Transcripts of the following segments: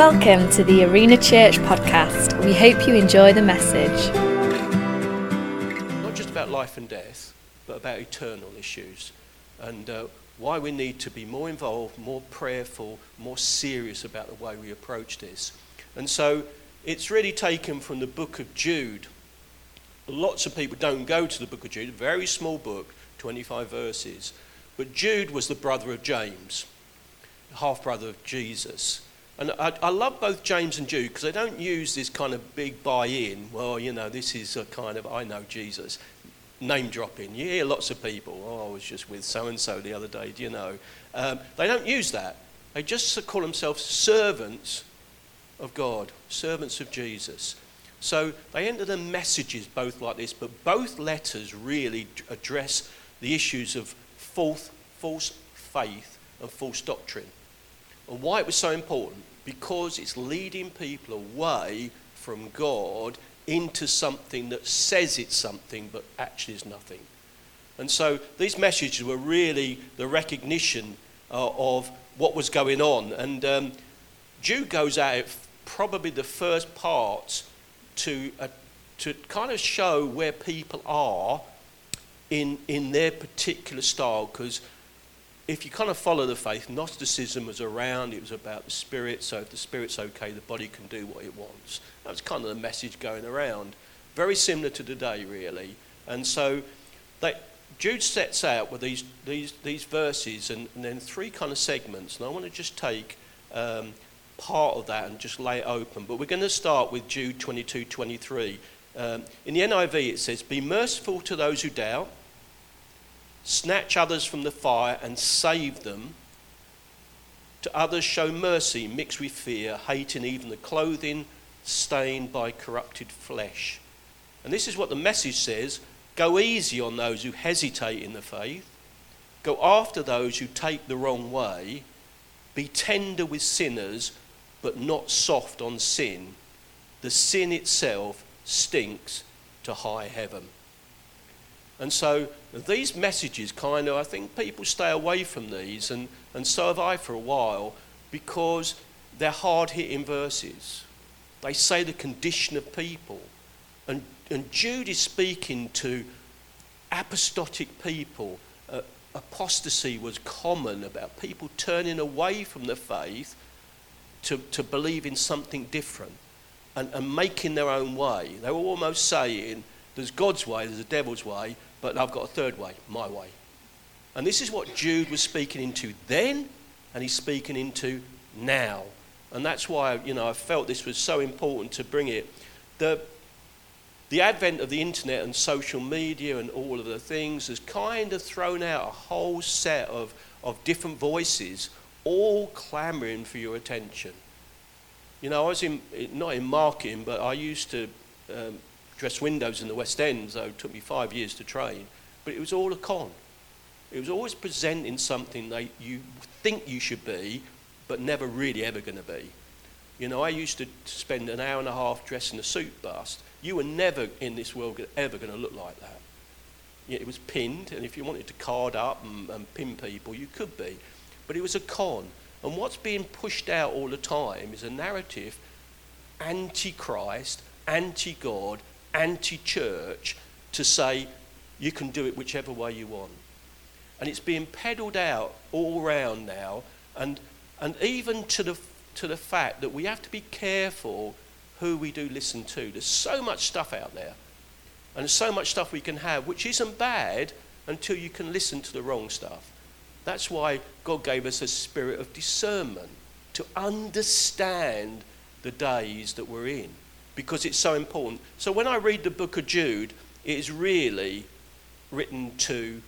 Welcome to the Arena Church podcast. We hope you enjoy the message. not just about life and death, but about eternal issues and uh, why we need to be more involved, more prayerful, more serious about the way we approach this. And so it's really taken from the book of Jude. Lots of people don't go to the book of Jude, a very small book, 25 verses. But Jude was the brother of James, half brother of Jesus. And I, I love both James and Jude because they don't use this kind of big buy in. Well, you know, this is a kind of, I know Jesus. Name dropping. You hear lots of people, oh, I was just with so and so the other day, do you know? Um, they don't use that. They just call themselves servants of God, servants of Jesus. So they enter the messages both like this, but both letters really address the issues of false, false faith and false doctrine. And why it was so important? Because it's leading people away from God into something that says it's something but actually is nothing. And so these messages were really the recognition uh, of what was going on. And um, Jude goes out probably the first part to, uh, to kind of show where people are in, in their particular style because if you kind of follow the faith, Gnosticism was around, it was about the spirit, so if the spirit's okay, the body can do what it wants. That was kind of the message going around. Very similar to today, really. And so they, Jude sets out with these, these, these verses and, and then three kind of segments, and I want to just take um, part of that and just lay it open. But we're going to start with Jude 22 23. Um, in the NIV, it says, Be merciful to those who doubt snatch others from the fire and save them. To others, show mercy mixed with fear, hating even the clothing stained by corrupted flesh. And this is what the message says go easy on those who hesitate in the faith, go after those who take the wrong way, be tender with sinners, but not soft on sin. The sin itself stinks to high heaven. And so these messages kind of, I think people stay away from these, and, and so have I for a while, because they're hard hitting verses. They say the condition of people. And, and Jude is speaking to apostatic people. Uh, apostasy was common about people turning away from the faith to, to believe in something different and, and making their own way. They were almost saying, there's God's way, there's the devil's way, but I've got a third way, my way. And this is what Jude was speaking into then, and he's speaking into now. And that's why, you know, I felt this was so important to bring it. The, the advent of the internet and social media and all of the things has kind of thrown out a whole set of, of different voices, all clamoring for your attention. You know, I was in, not in marketing, but I used to um, dress windows in the West End, so it took me five years to train. But it was all a con. It was always presenting something that you think you should be, but never really ever going to be. You know, I used to spend an hour and a half dressing a suit bust. You were never in this world ever going to look like that. It was pinned, and if you wanted to card up and, and pin people, you could be. But it was a con. And what's being pushed out all the time is a narrative anti Christ, anti God, anti church to say you can do it whichever way you want. And it's being peddled out all round now, and, and even to the, to the fact that we have to be careful who we do listen to. There's so much stuff out there, and there's so much stuff we can have, which isn't bad until you can listen to the wrong stuff. That's why God gave us a spirit of discernment to understand the days that we're in because it's so important. So when I read the book of Jude, it is really written to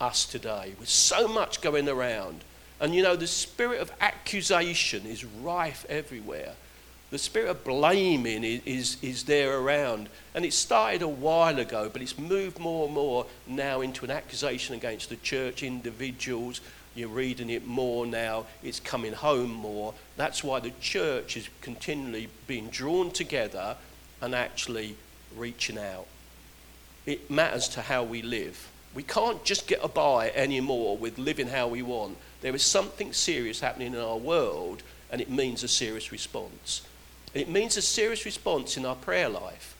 us today with so much going around. And you know, the spirit of accusation is rife everywhere. The spirit of blaming is, is, is, there around. And it started a while ago, but it's moved more and more now into an accusation against the church, individuals, you're reading it more now. It's coming home more. That's why the church is continually being drawn together and actually reaching out. It matters to how we live. We can't just get by anymore with living how we want. There is something serious happening in our world, and it means a serious response. It means a serious response in our prayer life.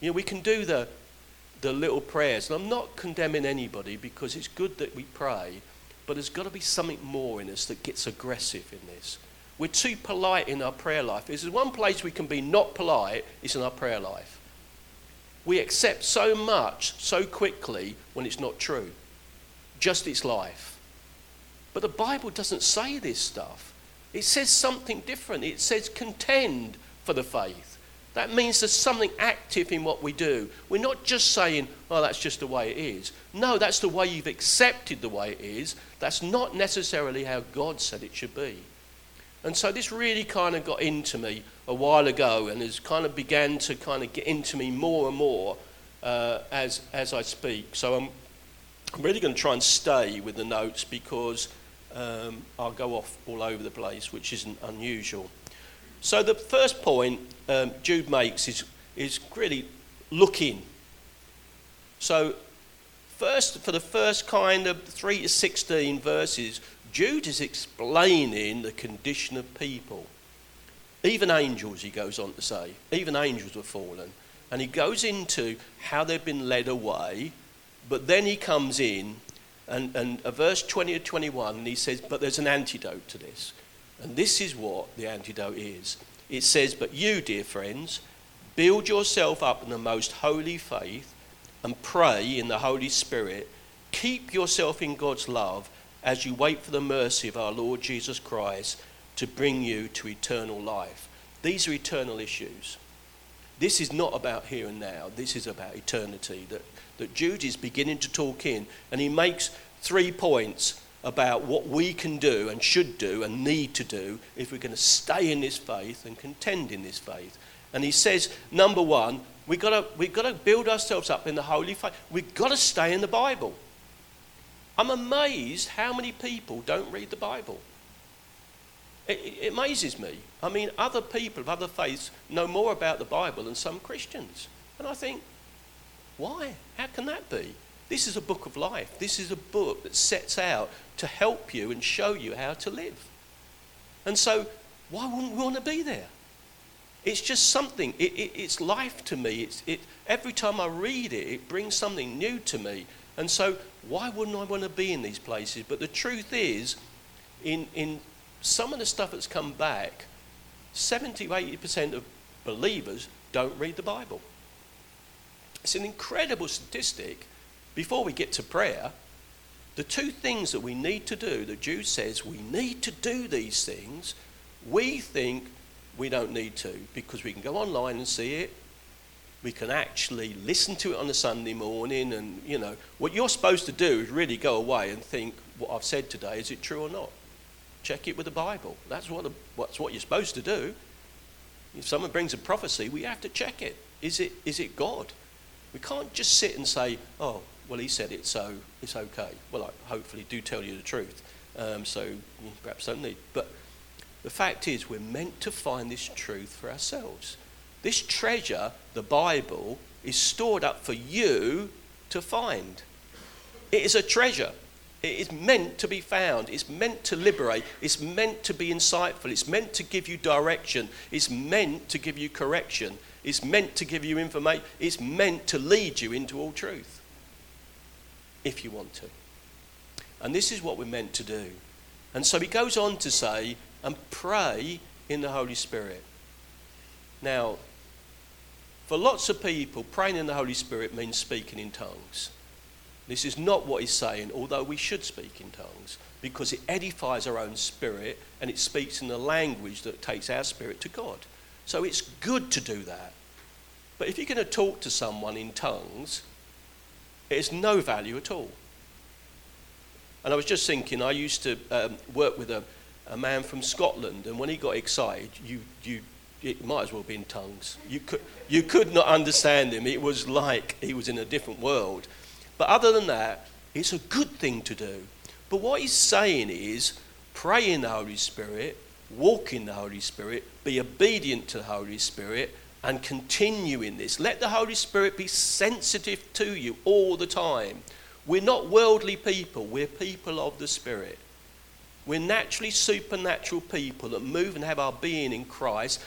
You know, we can do the, the little prayers, and I'm not condemning anybody because it's good that we pray, but there's got to be something more in us that gets aggressive in this. We're too polite in our prayer life. If there's one place we can be not polite, it's in our prayer life. We accept so much so quickly when it's not true. Just its life. But the Bible doesn't say this stuff. It says something different. It says contend for the faith. That means there's something active in what we do. We're not just saying, oh, that's just the way it is. No, that's the way you've accepted the way it is. That's not necessarily how God said it should be. And so this really kind of got into me a while ago and has kind of began to kind of get into me more and more uh, as, as I speak. So I'm, I'm really going to try and stay with the notes because um, I'll go off all over the place, which isn't unusual. So the first point um, Jude makes is, is really looking. So first, for the first kind of 3 to 16 verses, Jude is explaining the condition of people. Even angels, he goes on to say, even angels were fallen. And he goes into how they've been led away, but then he comes in and, and verse 20 to 21, and he says, But there's an antidote to this. And this is what the antidote is. It says, But you, dear friends, build yourself up in the most holy faith and pray in the Holy Spirit. Keep yourself in God's love as you wait for the mercy of our Lord Jesus Christ to bring you to eternal life. These are eternal issues. This is not about here and now, this is about eternity that, that Jude is beginning to talk in. And he makes three points about what we can do and should do and need to do if we're going to stay in this faith and contend in this faith. And he says, number one, we've got to, we've got to build ourselves up in the holy faith. We've got to stay in the Bible. I'm amazed how many people don't read the Bible. It, it, amazes me. I mean, other people of other faiths know more about the Bible than some Christians. And I think, why? How can that be? This is a book of life. This is a book that sets out to help you and show you how to live. And so, why wouldn't we want to be there? It's just something. It, it, it's life to me. It's, it, every time I read it, it brings something new to me. And so, why wouldn't I want to be in these places? But the truth is, in, in some of the stuff that's come back, 70 80% of believers don't read the Bible. It's an incredible statistic. Before we get to prayer, the two things that we need to do, the Jude says we need to do these things, we think we don't need to because we can go online and see it, we can actually listen to it on a Sunday morning. And, you know, what you're supposed to do is really go away and think, what I've said today, is it true or not? Check it with the Bible. That's what, the, that's what you're supposed to do. If someone brings a prophecy, we have to check it. Is it, is it God? We can't just sit and say, oh, well, he said it, so it's okay. Well, I hopefully do tell you the truth. Um, so you perhaps don't need. But the fact is, we're meant to find this truth for ourselves. This treasure, the Bible, is stored up for you to find. It is a treasure. It is meant to be found. It's meant to liberate. It's meant to be insightful. It's meant to give you direction. It's meant to give you correction. It's meant to give you information. It's meant to lead you into all truth. If you want to. And this is what we're meant to do. And so he goes on to say, and pray in the Holy Spirit. Now, for lots of people, praying in the Holy Spirit means speaking in tongues. This is not what he's saying, although we should speak in tongues, because it edifies our own spirit and it speaks in the language that takes our spirit to God. So it's good to do that. But if you're going to talk to someone in tongues, it has no value at all. And I was just thinking, I used to um, work with a, a man from Scotland, and when he got excited, you, you it might as well be in tongues. You could, you could not understand him. It was like he was in a different world. But other than that, it's a good thing to do. But what he's saying is pray in the Holy Spirit, walk in the Holy Spirit, be obedient to the Holy Spirit, and continue in this. Let the Holy Spirit be sensitive to you all the time. We're not worldly people, we're people of the Spirit. We're naturally supernatural people that move and have our being in Christ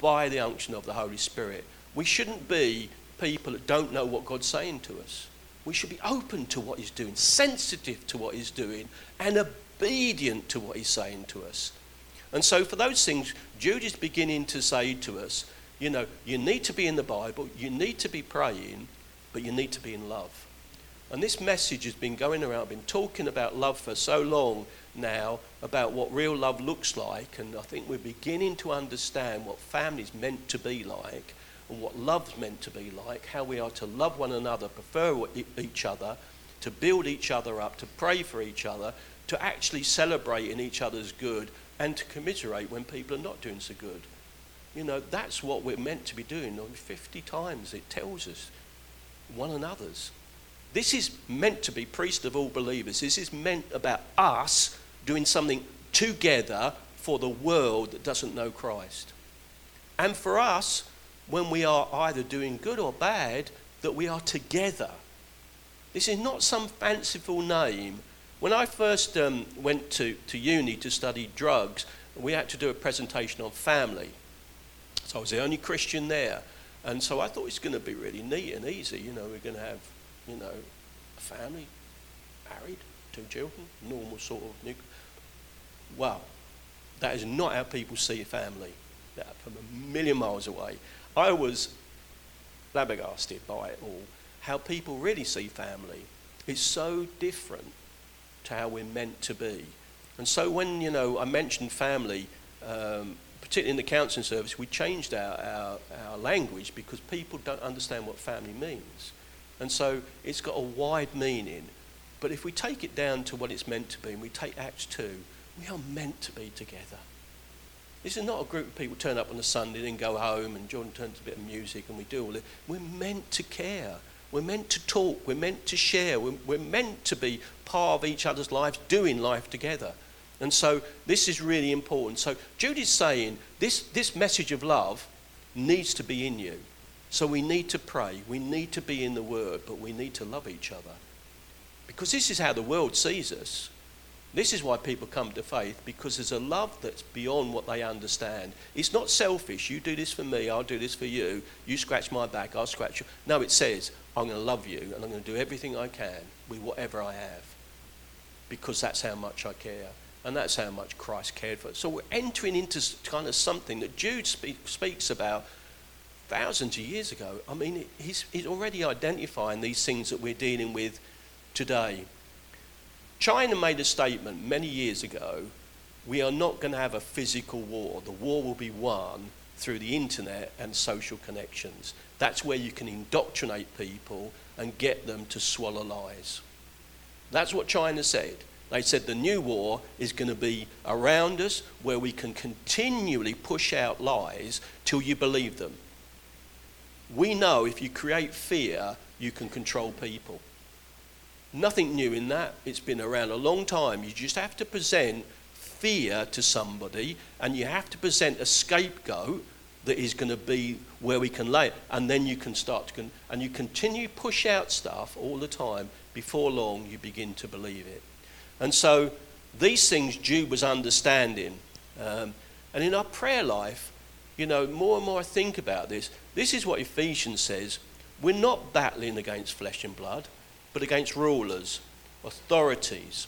by the unction of the Holy Spirit. We shouldn't be people that don't know what God's saying to us. We should be open to what He's doing, sensitive to what He's doing, and obedient to what He's saying to us. And so, for those things, Jude is beginning to say to us, you know, you need to be in the Bible, you need to be praying, but you need to be in love. And this message has been going around, I've been talking about love for so long now, about what real love looks like, and I think we're beginning to understand what family's meant to be like, and what love's meant to be like, how we are to love one another, prefer each other, to build each other up, to pray for each other, to actually celebrate in each other's good, and to commiserate when people are not doing so good. You know, that's what we're meant to be doing. 50 times it tells us one another's. This is meant to be priest of all believers. This is meant about us doing something together for the world that doesn't know Christ. And for us, when we are either doing good or bad, that we are together. This is not some fanciful name. When I first um, went to, to uni to study drugs, we had to do a presentation on family. So I was the only Christian there. And so I thought it's going to be really neat and easy. You know, we're going to have you know, a family, married, two children, normal sort of. New... Wow, that is not how people see a family. That from a million miles away. I was flabbergasted by it all. How people really see family is so different to how we're meant to be. And so when you know I mentioned family, um, particularly in the counselling service, we changed our, our, our language because people don't understand what family means. And so it's got a wide meaning. But if we take it down to what it's meant to be, and we take Acts 2, we are meant to be together. This is not a group of people turn up on a Sunday and go home and Jordan turns a bit of music and we do all this. We're meant to care. We're meant to talk. We're meant to share. We're, we're meant to be part of each other's lives, doing life together. And so this is really important. So Jude is saying this, this message of love needs to be in you. So we need to pray, we need to be in the Word, but we need to love each other. Because this is how the world sees us. This is why people come to faith, because there's a love that's beyond what they understand. It's not selfish. You do this for me, I'll do this for you. You scratch my back, I'll scratch you. No, it says, I'm going to love you and I'm going to do everything I can with whatever I have. Because that's how much I care. And that's how much Christ cared for us. So we're entering into kind of something that Jude speak, speaks about thousands of years ago. I mean, he's, he's already identifying these things that we're dealing with today. China made a statement many years ago we are not going to have a physical war. The war will be won through the internet and social connections. That's where you can indoctrinate people and get them to swallow lies. That's what China said. They said the new war is going to be around us where we can continually push out lies till you believe them we know if you create fear, you can control people. Nothing new in that. It's been around a long time. You just have to present fear to somebody and you have to present a scapegoat that is going to be where we can lay it. And then you can start to, con- and you continue push out stuff all the time. Before long, you begin to believe it. And so these things Jude was understanding. Um, and in our prayer life, you know, more and more I think about this, this is what Ephesians says. We're not battling against flesh and blood, but against rulers, authorities,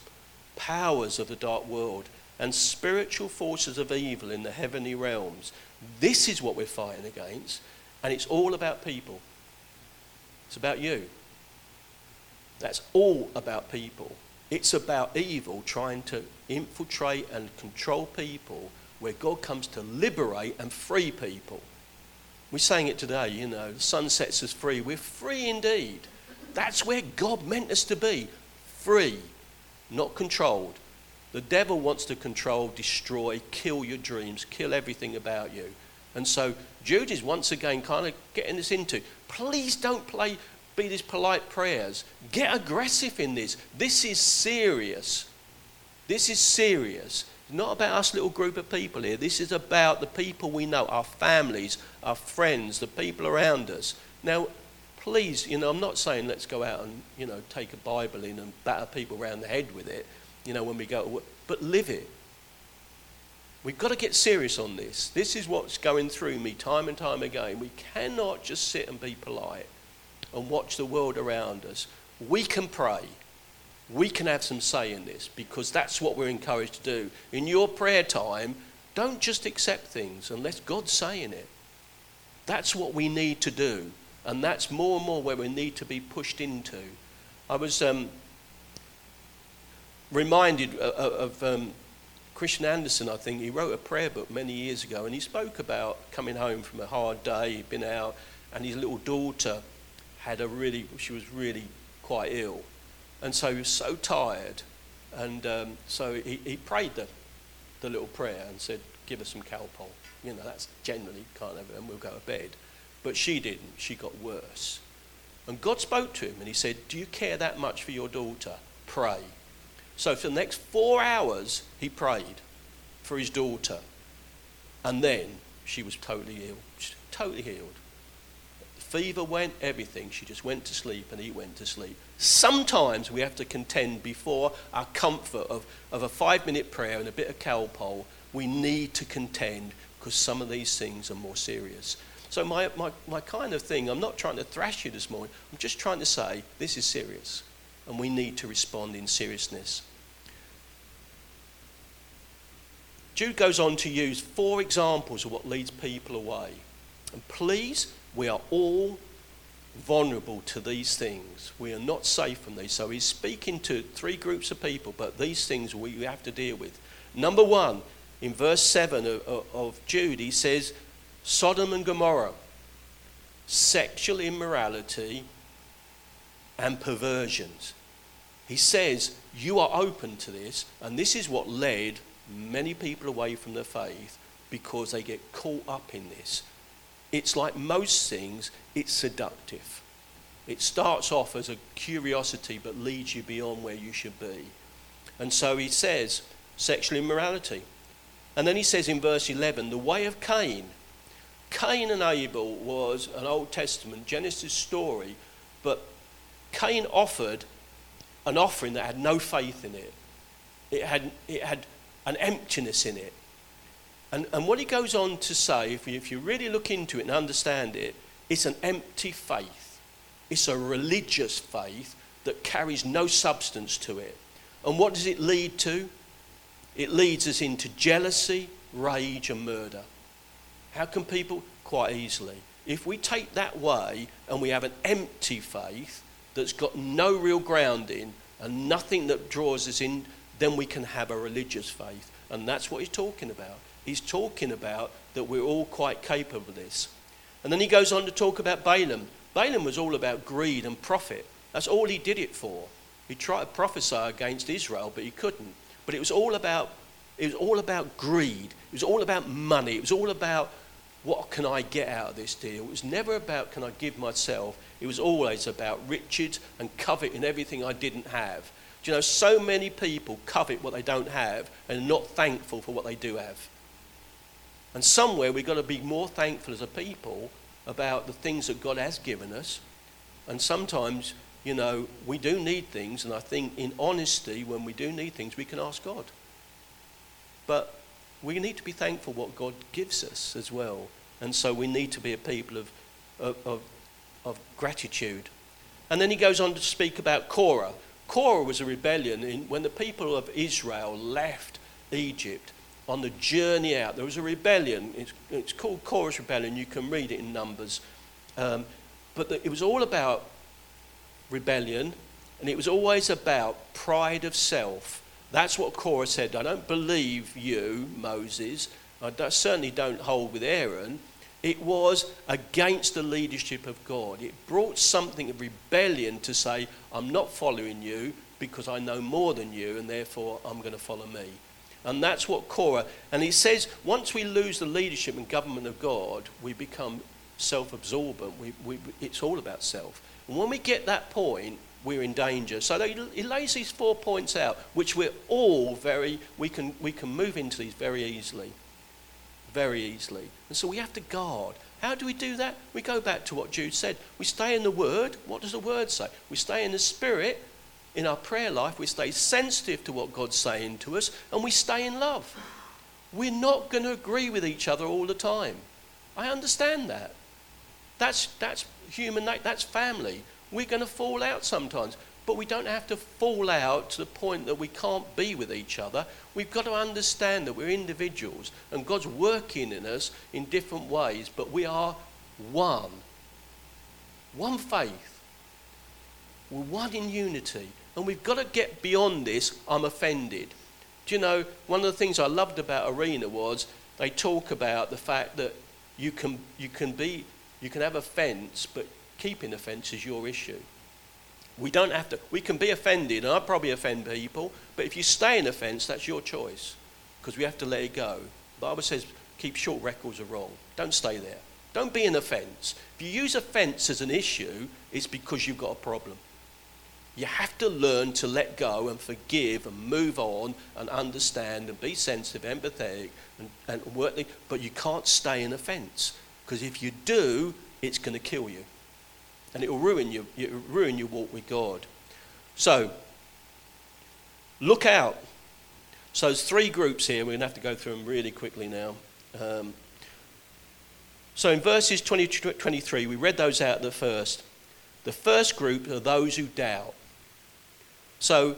powers of the dark world, and spiritual forces of evil in the heavenly realms. This is what we're fighting against, and it's all about people. It's about you. That's all about people. It's about evil trying to infiltrate and control people where God comes to liberate and free people. We're saying it today, you know, the Son sets us free. We're free indeed. That's where God meant us to be free, not controlled. The devil wants to control, destroy, kill your dreams, kill everything about you. And so Jude is once again kind of getting us into please don't play, be these polite prayers. Get aggressive in this. This is serious. This is serious. It's not about us little group of people here. This is about the people we know, our families, our friends, the people around us. Now, please, you know, I'm not saying let's go out and, you know, take a Bible in and batter people around the head with it, you know, when we go. but live it. We've got to get serious on this. This is what's going through me time and time again. We cannot just sit and be polite and watch the world around us. We can pray. We can have some say in this because that's what we're encouraged to do. In your prayer time, don't just accept things unless God's saying it. That's what we need to do. And that's more and more where we need to be pushed into. I was um, reminded of, of um, Christian Anderson, I think, he wrote a prayer book many years ago and he spoke about coming home from a hard day, he'd been out, and his little daughter had a really, she was really quite ill. And so he was so tired. And um, so he, he prayed the, the little prayer and said, Give us some Calpol. You know, that's generally kind of, and we'll go to bed. But she didn't. She got worse. And God spoke to him and he said, Do you care that much for your daughter? Pray. So for the next four hours, he prayed for his daughter. And then she was totally ill, totally healed. Fever went, everything. She just went to sleep and he went to sleep. Sometimes we have to contend before our comfort of, of a five minute prayer and a bit of cow Calpol. We need to contend because some of these things are more serious. So, my, my, my kind of thing, I'm not trying to thrash you this morning, I'm just trying to say this is serious and we need to respond in seriousness. Jude goes on to use four examples of what leads people away. And please, we are all vulnerable to these things. We are not safe from these. So he's speaking to three groups of people, but these things we have to deal with. Number one, in verse 7 of, of Jude, he says, Sodom and Gomorrah, sexual immorality and perversions. He says, You are open to this, and this is what led many people away from the faith because they get caught up in this. It's like most things, it's seductive. It starts off as a curiosity but leads you beyond where you should be. And so he says, sexual immorality. And then he says in verse 11, the way of Cain. Cain and Abel was an Old Testament Genesis story, but Cain offered an offering that had no faith in it. It had, it had an emptiness in it. And, and what he goes on to say, if you, if you really look into it and understand it, it's an empty faith. It's a religious faith that carries no substance to it. And what does it lead to? It leads us into jealousy, rage, and murder. How can people? Quite easily. If we take that way and we have an empty faith that's got no real grounding and nothing that draws us in, then we can have a religious faith. And that's what he's talking about. He's talking about that we're all quite capable of this. And then he goes on to talk about Balaam. Balaam was all about greed and profit. That's all he did it for. He tried to prophesy against Israel, but he couldn't. But it was all about it was all about greed. It was all about money. It was all about what can I get out of this deal? It was never about can I give myself. It was always about riches and coveting everything I didn't have. Do you know, so many people covet what they don't have and are not thankful for what they do have. And somewhere we've got to be more thankful as a people about the things that God has given us. And sometimes, you know, we do need things, and I think in honesty, when we do need things, we can ask God. But we need to be thankful what God gives us as well. And so we need to be a people of, of, of, of gratitude. And then he goes on to speak about Korah. Korah was a rebellion in, when the people of Israel left Egypt on the journey out. There was a rebellion. It's, it's called Korah's rebellion. You can read it in Numbers. Um, but the, it was all about rebellion, and it was always about pride of self. That's what Korah said. I don't believe you, Moses. I don't, certainly don't hold with Aaron. It was against the leadership of God. It brought something of rebellion to say, I'm not following you because I know more than you, and therefore I'm going to follow me. And that's what Korah, and he says, once we lose the leadership and government of God, we become self absorbent. We, we, it's all about self. And when we get that point, we're in danger. So he lays these four points out, which we're all very, we can, we can move into these very easily very easily. And so we have to guard. How do we do that? We go back to what Jude said. We stay in the Word. What does the Word say? We stay in the Spirit, in our prayer life, we stay sensitive to what God's saying to us, and we stay in love. We're not going to agree with each other all the time. I understand that. That's, that's human that's family. We're going to fall out sometimes, but we don't have to fall out to the point that we can't be with each other. We've got to understand that we're individuals and God's working in us in different ways, but we are one. One faith. We're one in unity. And we've got to get beyond this, I'm offended. Do you know, one of the things I loved about Arena was they talk about the fact that you can, you can, be, you can have offence, but keeping offence is your issue. We don't have to, we can be offended, and I probably offend people, but if you stay in offence, that's your choice, because we have to let it go. The Bible says, keep short records of wrong. Don't stay there. Don't be an offence. If you use offence as an issue, it's because you've got a problem. You have to learn to let go and forgive and move on and understand and be sensitive, empathetic, and, and work. But you can't stay in offence because if you do, it's going to kill you, and it will ruin you. It will ruin your walk with God. So look out. So there's three groups here. We're going to have to go through them really quickly now. Um, so in verses 20 to 23, we read those out at the first. The first group are those who doubt. So,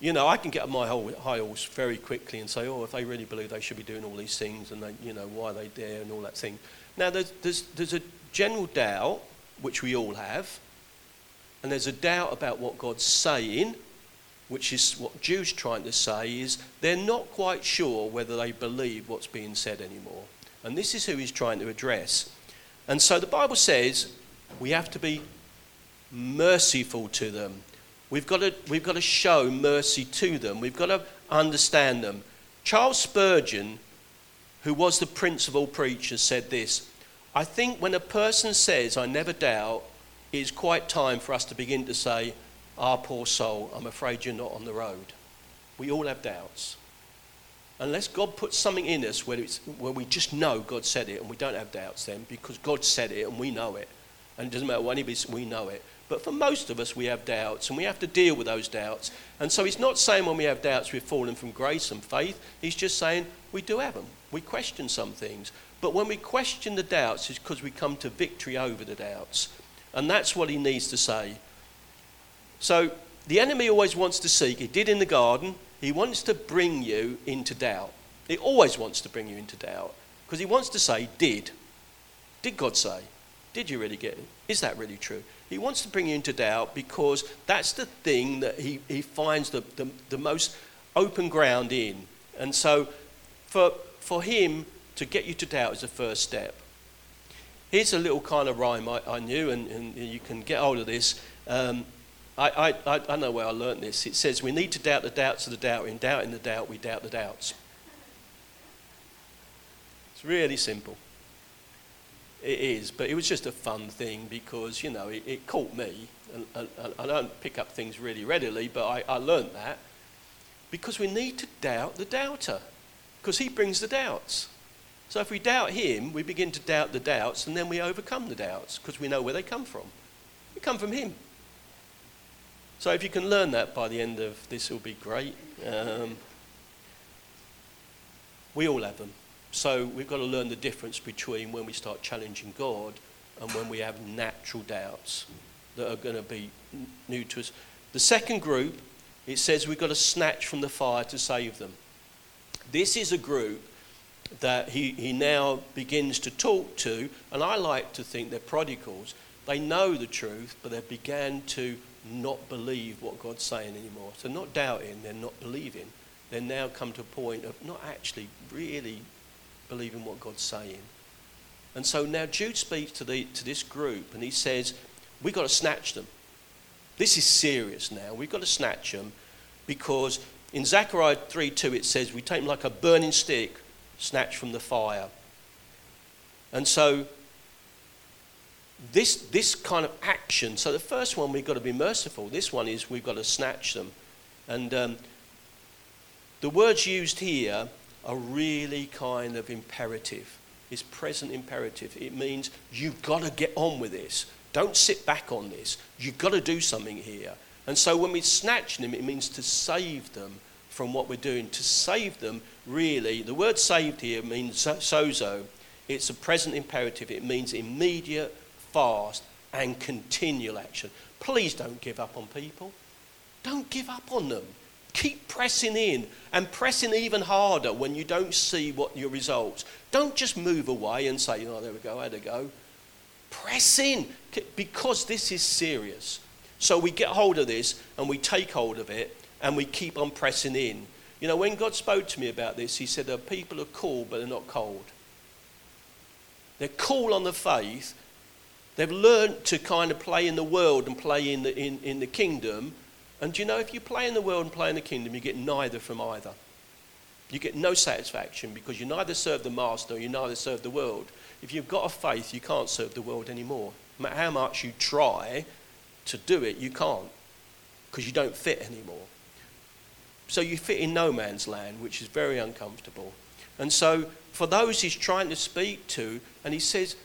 you know, I can get my whole high horse very quickly and say, oh, if they really believe they should be doing all these things and, they, you know, why are they there and all that thing. Now, there's, there's, there's a general doubt, which we all have, and there's a doubt about what God's saying, which is what Jude's trying to say is they're not quite sure whether they believe what's being said anymore. And this is who he's trying to address. And so the Bible says we have to be merciful to them. We've got, to, we've got to show mercy to them. We've got to understand them. Charles Spurgeon, who was the principal preacher, said this I think when a person says, I never doubt, it's quite time for us to begin to say, Ah, poor soul, I'm afraid you're not on the road. We all have doubts. Unless God puts something in us where, it's, where we just know God said it and we don't have doubts then because God said it and we know it. And it doesn't matter what anybody says, we know it. But for most of us, we have doubts, and we have to deal with those doubts. And so he's not saying when we have doubts we've fallen from grace and faith. He's just saying we do have them. We question some things. But when we question the doubts, it's because we come to victory over the doubts. And that's what he needs to say. So the enemy always wants to seek, he did in the garden, he wants to bring you into doubt. He always wants to bring you into doubt. Because he wants to say, Did. Did God say? Did you really get it? Is that really true? He wants to bring you into doubt because that's the thing that he, he finds the, the, the most open ground in. And so for, for him to get you to doubt is the first step. Here's a little kind of rhyme I, I knew, and, and, you can get hold of this. Um, I, I, I know where I learned this. It says, We need to doubt the doubts of the doubt. In doubting the doubt, we doubt the doubts. It's really simple. It is, but it was just a fun thing because, you know, it, it caught me. I don't pick up things really readily, but I, I learned that. Because we need to doubt the doubter, because he brings the doubts. So if we doubt him, we begin to doubt the doubts, and then we overcome the doubts because we know where they come from. They come from him. So if you can learn that by the end of this, it'll be great. Um, we all have them. So we've got to learn the difference between when we start challenging God and when we have natural doubts that are going to be new to us. The second group, it says we've got to snatch from the fire to save them. This is a group that he, he now begins to talk to, and I like to think they're prodigals. They know the truth, but they began to not believe what God's saying anymore. So, not doubting, they're not believing. They're now come to a point of not actually really believing what God's saying. And so now Jude speaks to, the, to this group and he says, We've got to snatch them. This is serious now. We've got to snatch them because in Zechariah 3 2 it says, We take them like a burning stick snatched from the fire. And so this, this kind of action, so the first one we've got to be merciful. This one is we've got to snatch them. And um, the words used here are really kind of imperative. It's present imperative. It means you've got to get on with this. Don't sit back on this. You've got to do something here. And so when we snatch them, it means to save them from what we're doing. To save them, really, the word saved here means sozo. It's a present imperative. It means immediate, fast, and continual action. Please don't give up on people. Don't give up on them. Keep pressing in and pressing even harder when you don't see what your results. Don't just move away and say, oh, there we go, I had to go. Press in because this is serious. So we get hold of this and we take hold of it and we keep on pressing in. You know, when God spoke to me about this, He said, the people are cool, but they're not cold. They're cool on the faith. They've learned to kind of play in the world and play in the, in, in the kingdom. And you know, if you play in the world and play in the kingdom, you get neither from either. You get no satisfaction because you neither serve the master or you neither serve the world. If you've got a faith, you can't serve the world anymore. No matter how much you try to do it, you can't because you don't fit anymore. So you fit in no man's land, which is very uncomfortable. And so, for those he's trying to speak to, and he says,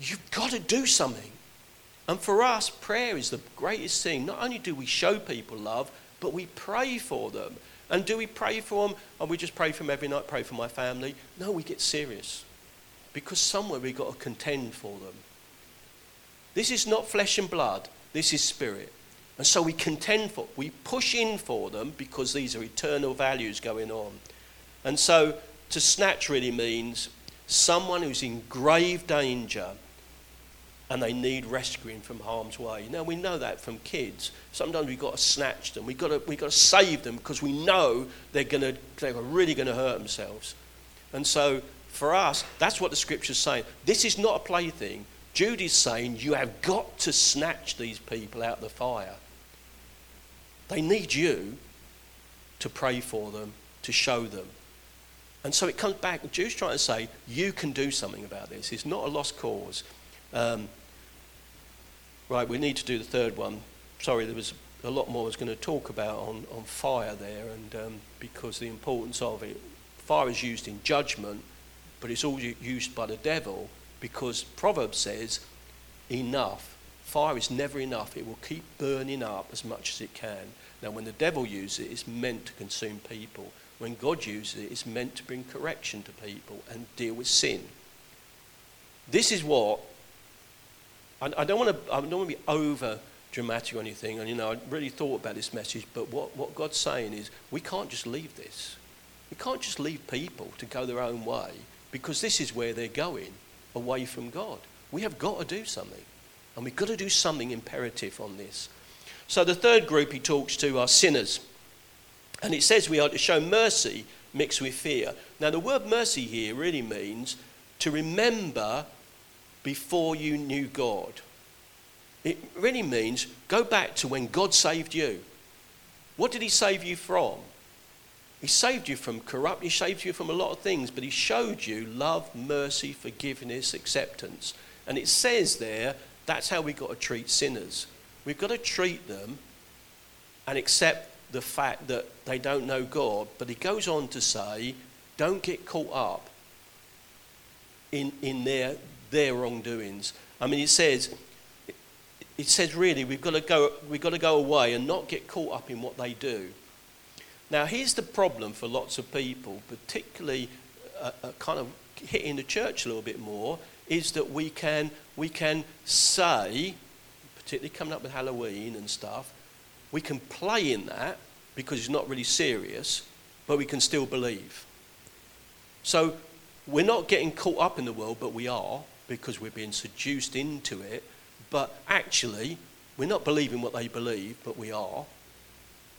You've got to do something. And for us, prayer is the greatest thing. Not only do we show people love, but we pray for them. And do we pray for them? And oh, we just pray for them every night, pray for my family? No, we get serious. Because somewhere we've got to contend for them. This is not flesh and blood, this is spirit. And so we contend for, we push in for them because these are eternal values going on. And so to snatch really means someone who's in grave danger and they need rescuing from harm's way. Now we know that from kids. Sometimes we've got to snatch them. We've got to, we've got to save them because we know they're, gonna, they're really going to hurt themselves. And so for us, that's what the scripture's saying. This is not a plaything. Jude is saying you have got to snatch these people out of the fire. They need you to pray for them, to show them. And so it comes back, Jude's trying to say, you can do something about this. It's not a lost cause. Um, right, we need to do the third one. Sorry, there was a lot more I was going to talk about on, on fire there, and um, because the importance of it. Fire is used in judgment, but it's also used by the devil because Proverbs says, enough. Fire is never enough. It will keep burning up as much as it can. Now, when the devil uses it, it's meant to consume people. When God uses it, it's meant to bring correction to people and deal with sin. This is what I, I don't want to. Be over dramatic or anything. And you know, I really thought about this message. But what, what God's saying is, we can't just leave this. We can't just leave people to go their own way because this is where they're going, away from God. We have got to do something, and we've got to do something imperative on this. So the third group he talks to are sinners, and it says we are to show mercy mixed with fear. Now the word mercy here really means to remember before you knew God. It really means go back to when God saved you. What did He save you from? He saved you from corrupt, He saved you from a lot of things, but He showed you love, mercy, forgiveness, acceptance. And it says there that's how we've got to treat sinners. We've got to treat them and accept the fact that they don't know God. But He goes on to say, don't get caught up in, in their their wrongdoings. I mean, it says, it says really we've got to go, we've got to go away and not get caught up in what they do. Now, here's the problem for lots of people, particularly uh, uh, kind of hitting the church a little bit more, is that we can, we can say, particularly coming up with Halloween and stuff, we can play in that because it's not really serious, but we can still believe. So we're not getting caught up in the world, but we are because we're being seduced into it. But actually, we're not believing what they believe, but we are.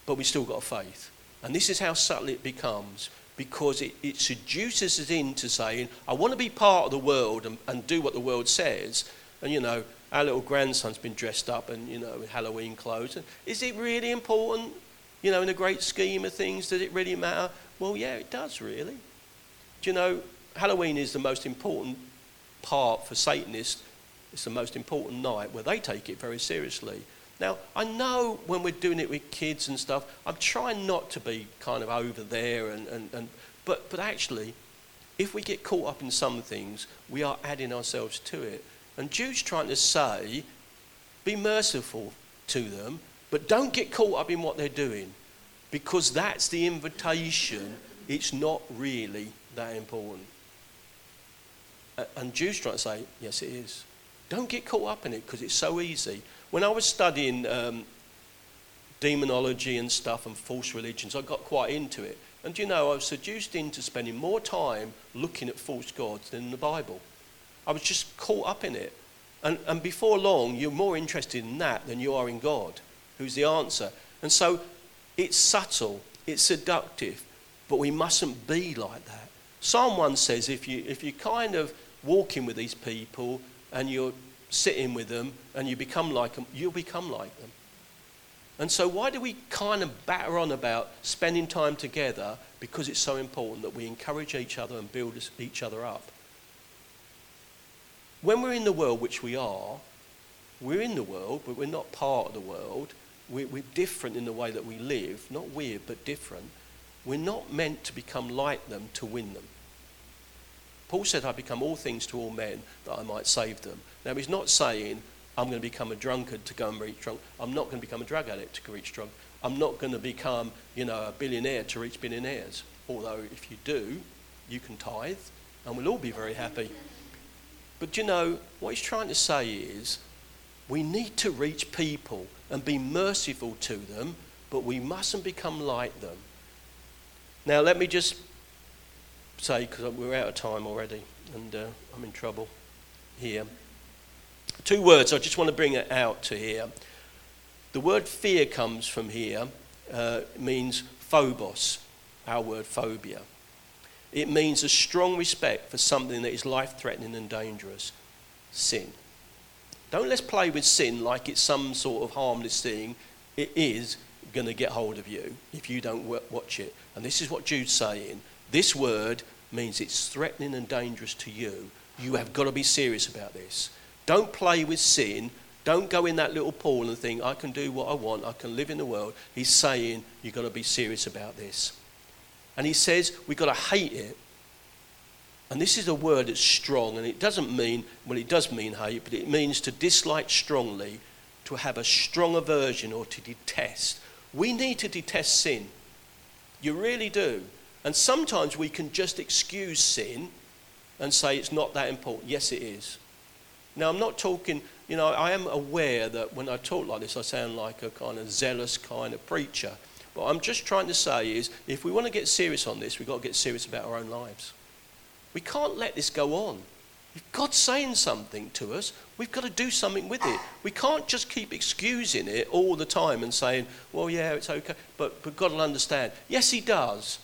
But we've still got a faith. And this is how subtle it becomes because it, it seduces us into saying, I want to be part of the world and, and do what the world says. And, you know, our little grandson's been dressed up and, you know, Halloween clothes. And is it really important, you know, in the great scheme of things? Does it really matter? Well, yeah, it does, really. Do you know, Halloween is the most important part for Satanists, it's the most important night where they take it very seriously. Now, I know when we're doing it with kids and stuff, I'm trying not to be kind of over there, and, and, and, but, but actually, if we get caught up in some things, we are adding ourselves to it. And Jude's trying to say, be merciful to them But don't get caught up in what they're doing because that's the invitation. It's not really that important. And Jude's try to say, yes, it is. Don't get caught up in it because it's so easy. When I was studying um, demonology and stuff and false religions, I got quite into it. And you know, I was seduced into spending more time looking at false gods than the Bible. I was just caught up in it. And, and before long, you're more interested in that than you are in God, who's the answer. And so it's subtle, it's seductive, but we mustn't be like that. Psalm 1 says if you, if you kind of walking with these people and you're sitting with them and you become like them, you'll become like them. And so, why do we kind of batter on about spending time together? Because it's so important that we encourage each other and build each other up. When we're in the world, which we are, we're in the world, but we're not part of the world. We're, we're different in the way that we live, not weird, but different. We're not meant to become like them to win them. Paul said, I become all things to all men that I might save them. Now, he's not saying, I'm going to become a drunkard to go and reach drunk. I'm not going to become a drug addict to reach drunk. I'm not going to become, you know, a billionaire to reach billionaires. Although, if you do, you can tithe, and we'll all be very happy. But you know, what he's trying to say is, we need to reach people and be merciful to them, but we mustn't become like them. Now, let me just say, because we're out of time already and uh, I'm in trouble here. Two words I just want to bring it out to here. The word fear comes from here, uh, means phobos, our word phobia. It means a strong respect for something that is life threatening and dangerous sin. Don't let's play with sin like it's some sort of harmless thing. It is going to get hold of you if you don't watch it. And this is what Jude's saying. This word means it's threatening and dangerous to you. You have got to be serious about this. Don't play with sin. Don't go in that little pool and think, I can do what I want, I can live in the world. He's saying, you've got to be serious about this. And he says, we've got to hate it. And this is a word that's strong, and it doesn't mean, well, it does mean hate, but it means to dislike strongly, to have a strong aversion, or to detest. We need to detest sin. You really do. And sometimes we can just excuse sin and say it's not that important. Yes, it is. Now, I'm not talking, you know, I am aware that when I talk like this, I sound like a kind of zealous kind of preacher. But I'm just trying to say is if we want to get serious on this, we've got to get serious about our own lives. We can't let this go on. If God's saying something to us, we've got to do something with it. We can't just keep excusing it all the time and saying, well, yeah, it's okay. But, but God will understand. Yes, He does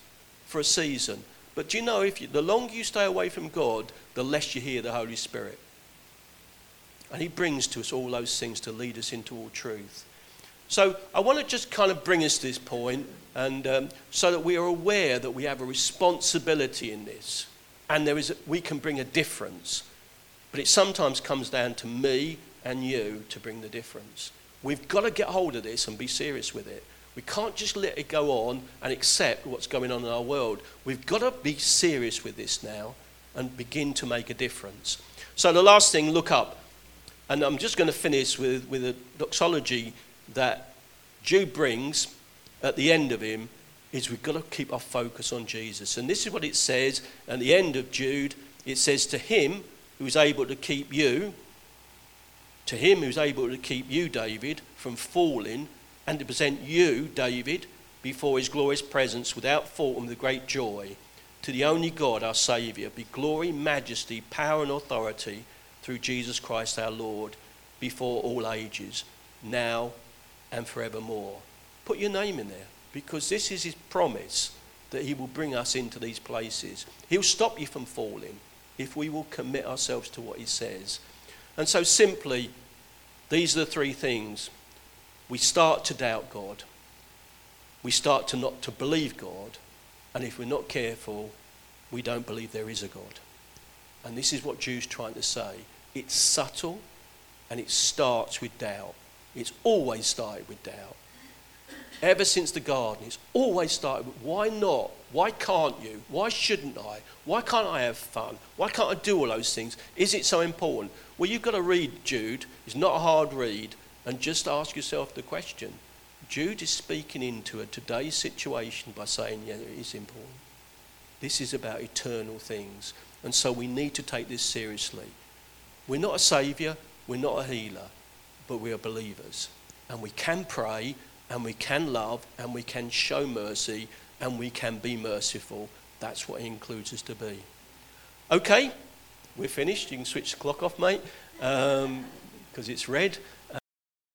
for a season. But do you know, if you, the longer you stay away from God, the less you hear the Holy Spirit. And He brings to us all those things to lead us into all truth. So I want to just kind of bring us to this point, and um, so that we are aware that we have a responsibility in this, and there is we can bring a difference. But it sometimes comes down to me and you to bring the difference. We've got to get hold of this and be serious with it. We can't just let it go on and accept what's going on in our world. We've got to be serious with this now and begin to make a difference. So, the last thing, look up. And I'm just going to finish with, with a doxology that Jude brings at the end of him is we've got to keep our focus on Jesus. And this is what it says at the end of Jude. It says, To him who is able to keep you, to him who's able to keep you, David, from falling and to present you, David, before his glorious presence without fault and with great joy. To the only God, our Saviour, be glory, majesty, power, and authority through Jesus Christ our Lord, before all ages, now and forevermore. Put your name in there, because this is his promise that he will bring us into these places. He'll stop you from falling if we will commit ourselves to what he says. And so, simply, these are the three things we start to doubt God. We start to not to believe God. And if we're not careful, we don't believe there is a God. And this is what Jude's trying to say. It's subtle and it starts with doubt. It's always started with doubt. Ever since the garden, it's always started with why not? Why can't you? Why shouldn't I? Why can't I have fun? Why can't I do all those things? Is it so important? Well, you've got to read Jude. It's not a hard read and just ask yourself the question Jude is speaking into a today's situation by saying, yeah, it is important. This is about eternal things. And so we need to take this seriously. We're not a saviour, we're not a healer, but we are believers. And we can pray, and we can love, and we can show mercy, and we can be merciful. That's what he includes us to be. Okay, we're finished. You can switch the clock off, mate, because um, it's red.